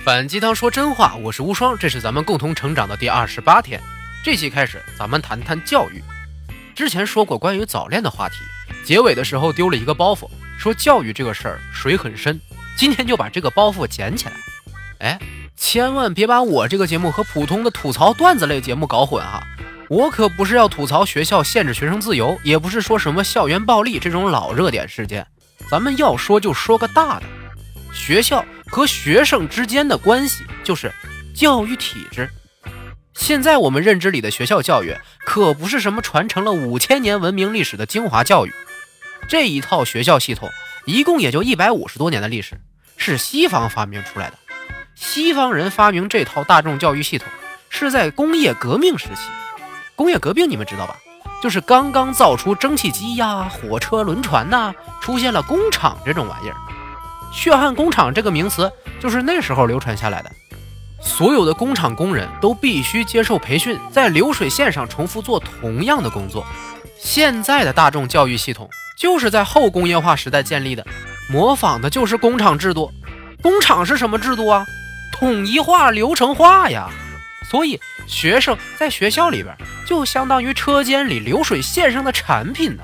反鸡汤说真话，我是无双，这是咱们共同成长的第二十八天。这期开始，咱们谈谈教育。之前说过关于早恋的话题，结尾的时候丢了一个包袱，说教育这个事儿水很深。今天就把这个包袱捡起来。哎，千万别把我这个节目和普通的吐槽段子类节目搞混哈！我可不是要吐槽学校限制学生自由，也不是说什么校园暴力这种老热点事件。咱们要说就说个大的，学校。和学生之间的关系就是教育体制。现在我们认知里的学校教育，可不是什么传承了五千年文明历史的精华教育。这一套学校系统一共也就一百五十多年的历史，是西方发明出来的。西方人发明这套大众教育系统，是在工业革命时期。工业革命你们知道吧？就是刚刚造出蒸汽机呀、火车、轮船呐，出现了工厂这种玩意儿。血汗工厂这个名词就是那时候流传下来的。所有的工厂工人都必须接受培训，在流水线上重复做同样的工作。现在的大众教育系统就是在后工业化时代建立的，模仿的就是工厂制度。工厂是什么制度啊？统一化、流程化呀。所以学生在学校里边就相当于车间里流水线上的产品呢。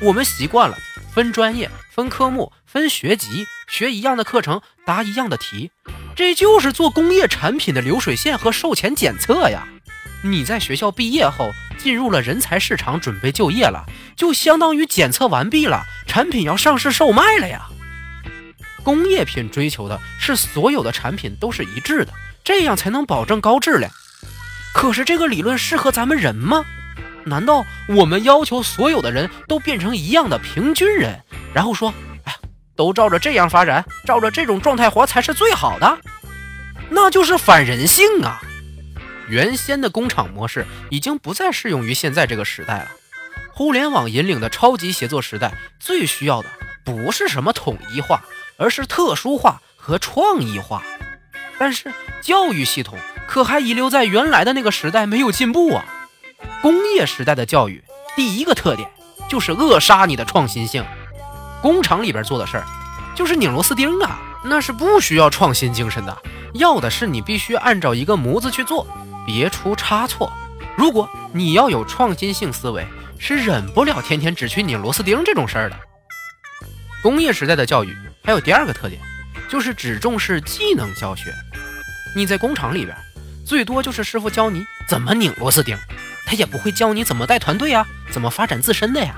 我们习惯了分专业、分科目、分学级。学一样的课程，答一样的题，这就是做工业产品的流水线和售前检测呀。你在学校毕业后进入了人才市场，准备就业了，就相当于检测完毕了，产品要上市售卖了呀。工业品追求的是所有的产品都是一致的，这样才能保证高质量。可是这个理论适合咱们人吗？难道我们要求所有的人都变成一样的平均人，然后说？都照着这样发展，照着这种状态活才是最好的，那就是反人性啊！原先的工厂模式已经不再适用于现在这个时代了。互联网引领的超级协作时代，最需要的不是什么统一化，而是特殊化和创意化。但是教育系统可还遗留在原来的那个时代，没有进步啊！工业时代的教育第一个特点就是扼杀你的创新性。工厂里边做的事儿，就是拧螺丝钉啊，那是不需要创新精神的，要的是你必须按照一个模子去做，别出差错。如果你要有创新性思维，是忍不了天天只去拧螺丝钉这种事儿的。工业时代的教育还有第二个特点，就是只重视技能教学。你在工厂里边，最多就是师傅教你怎么拧螺丝钉，他也不会教你怎么带团队啊，怎么发展自身的呀。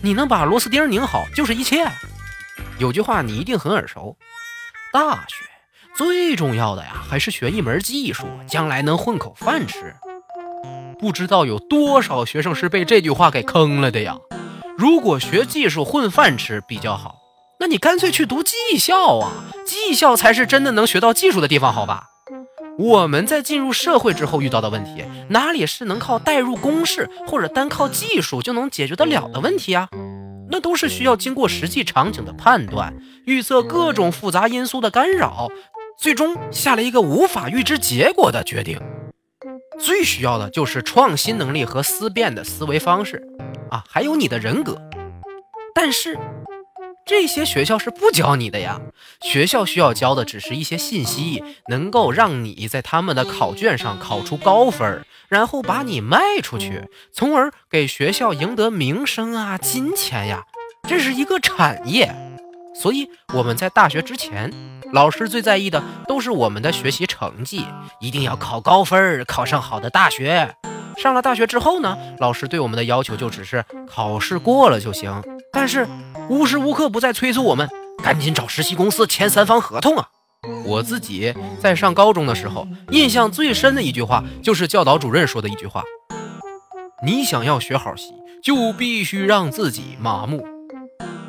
你能把螺丝钉拧好就是一切。有句话你一定很耳熟：大学最重要的呀，还是学一门技术，将来能混口饭吃。不知道有多少学生是被这句话给坑了的呀？如果学技术混饭吃比较好，那你干脆去读技校啊！技校才是真的能学到技术的地方，好吧？我们在进入社会之后遇到的问题，哪里是能靠代入公式或者单靠技术就能解决得了的问题啊？那都是需要经过实际场景的判断，预测各种复杂因素的干扰，最终下了一个无法预知结果的决定。最需要的就是创新能力和思辨的思维方式啊，还有你的人格。但是。这些学校是不教你的呀，学校需要教的只是一些信息，能够让你在他们的考卷上考出高分，然后把你卖出去，从而给学校赢得名声啊、金钱呀，这是一个产业。所以我们在大学之前，老师最在意的都是我们的学习成绩，一定要考高分，考上好的大学。上了大学之后呢，老师对我们的要求就只是考试过了就行，但是无时无刻不在催促我们赶紧找实习公司签三方合同啊！我自己在上高中的时候，印象最深的一句话就是教导主任说的一句话：“你想要学好习，就必须让自己麻木。”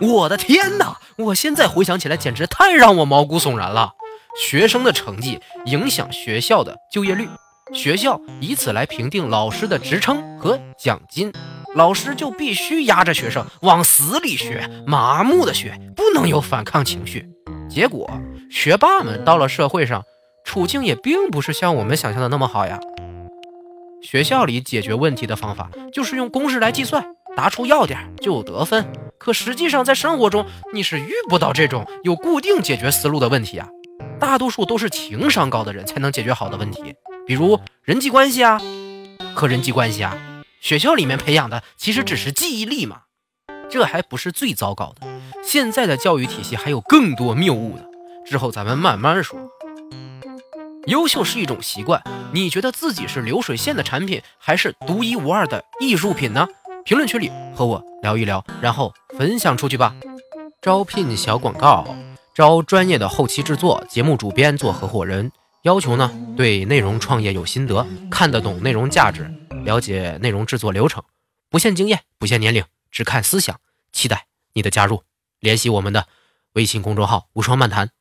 我的天哪！我现在回想起来，简直太让我毛骨悚然了。学生的成绩影响学校的就业率。学校以此来评定老师的职称和奖金，老师就必须压着学生往死里学，麻木的学，不能有反抗情绪。结果，学霸们到了社会上，处境也并不是像我们想象的那么好呀。学校里解决问题的方法就是用公式来计算，答出要点就得分。可实际上，在生活中你是遇不到这种有固定解决思路的问题啊。大多数都是情商高的人才能解决好的问题，比如人际关系啊。可人际关系啊，学校里面培养的其实只是记忆力嘛。这还不是最糟糕的，现在的教育体系还有更多谬误的，之后咱们慢慢说。优秀是一种习惯，你觉得自己是流水线的产品，还是独一无二的艺术品呢？评论区里和我聊一聊，然后分享出去吧。招聘小广告。招专业的后期制作、节目主编做合伙人，要求呢对内容创业有心得，看得懂内容价值，了解内容制作流程，不限经验，不限年龄，只看思想。期待你的加入，联系我们的微信公众号“无双漫谈”。